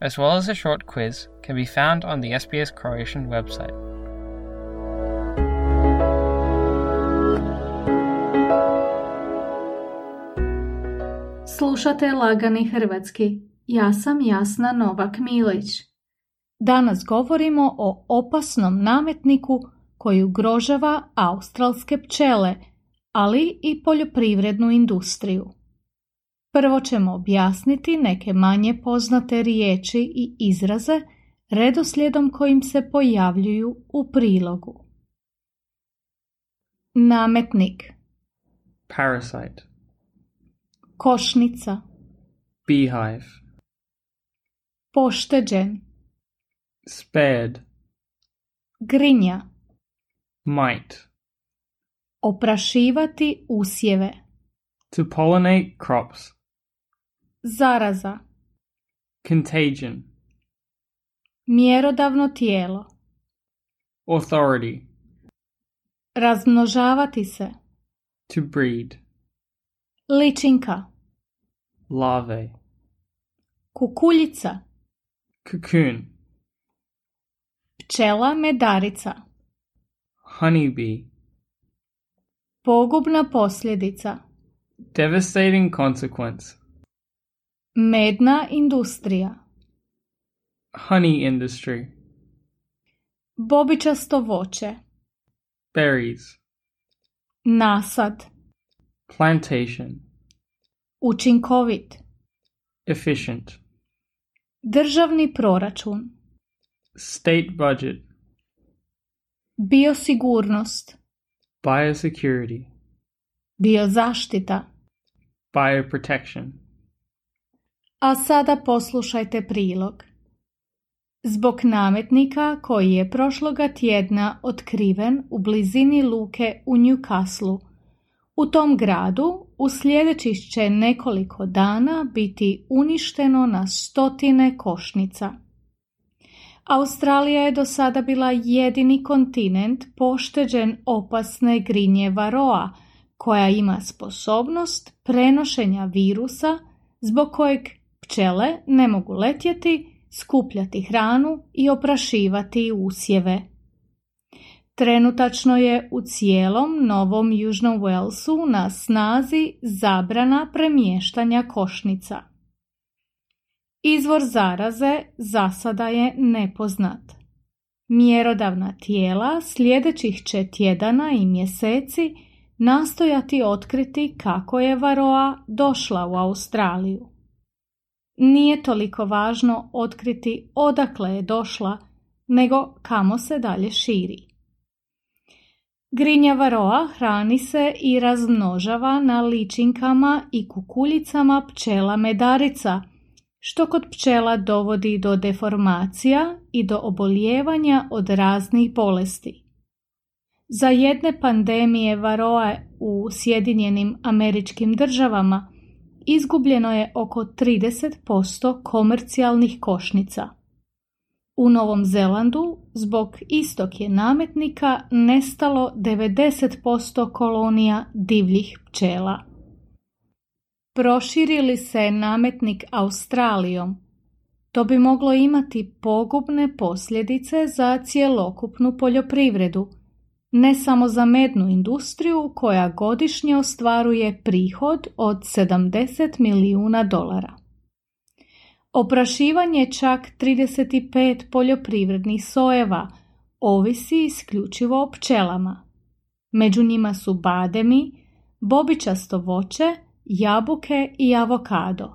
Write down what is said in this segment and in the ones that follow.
as well as a short quiz, can be found on the SBS Croatian website. Slušate Lagani Hrvatski. Ja sam Jasna Novak Milić. Danas govorimo o opasnom nametniku koji ugrožava australske pčele, ali i poljoprivrednu industriju. Prvo ćemo objasniti neke manje poznate riječi i izraze redoslijedom kojim se pojavljuju u prilogu. Nametnik. Parasite, Košnica. Beehive, Pošteđen. Spared, Grinja. Mite, Oprašivati usjeve. To pollinate crops, Zaraza. Contagion, Mjerodavno tijelo. Authority, Razmnožavati se. To breed, Ličinka. Larvae, Kukuljica. Cocoon, Pčela medarica. Honeybee, Pogubna posljedica. Devastating consequence, Medna industrija. Honey industry, Bobičasto voće. Berries, Nasad. Plantation, Učinkovit. Efficient, Državni proračun. State budget, Biosigurnost. Biosecurity, Biozaštita. Bioprotection. A sada poslušajte prilog. Zbog nametnika koji je prošloga tjedna otkriven u blizini luke u Newcastle, u tom gradu u sljedećih će nekoliko dana biti uništeno na stotine košnica. Australija je do sada bila jedini kontinent pošteđen opasne grinje varoa, koja ima sposobnost prenošenja virusa zbog kojeg pčele ne mogu letjeti, skupljati hranu i oprašivati usjeve. Trenutačno je u cijelom Novom Južnom Walesu na snazi zabrana premještanja košnica. Izvor zaraze za sada je nepoznat. Mjerodavna tijela sljedećih će tjedana i mjeseci nastojati otkriti kako je varoa došla u Australiju. Nije toliko važno otkriti odakle je došla, nego kamo se dalje širi. Grinja varoa hrani se i razmnožava na ličinkama i kukuljicama pčela medarica, što kod pčela dovodi do deformacija i do obolijevanja od raznih bolesti. Za jedne pandemije varoe u Sjedinjenim američkim državama izgubljeno je oko 30% komercijalnih košnica. U Novom Zelandu zbog istog je nametnika nestalo 90% kolonija divljih pčela. Proširili se nametnik Australijom, to bi moglo imati pogubne posljedice za cjelokupnu poljoprivredu, ne samo za mednu industriju koja godišnje ostvaruje prihod od 70 milijuna dolara. Oprašivanje čak 35 poljoprivrednih sojeva ovisi isključivo o pčelama. Među njima su bademi, bobičasto voće, jabuke i avokado.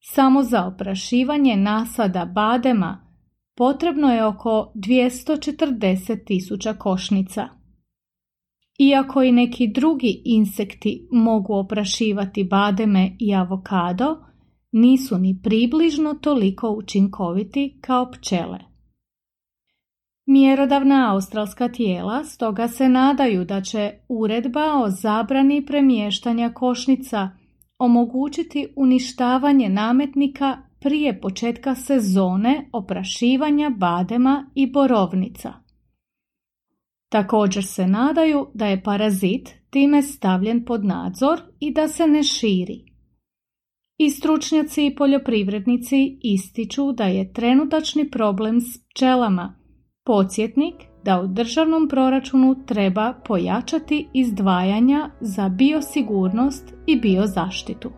Samo za oprašivanje nasada badema potrebno je oko 240 tisuća košnica. Iako i neki drugi insekti mogu oprašivati bademe i avokado, nisu ni približno toliko učinkoviti kao pčele. Mjerodavna australska tijela stoga se nadaju da će uredba o zabrani premještanja košnica omogućiti uništavanje nametnika prije početka sezone oprašivanja badema i borovnica. Također se nadaju da je parazit time stavljen pod nadzor i da se ne širi. I stručnjaci i poljoprivrednici ističu da je trenutačni problem s pčelama podsjetnik da u državnom proračunu treba pojačati izdvajanja za biosigurnost i biozaštitu.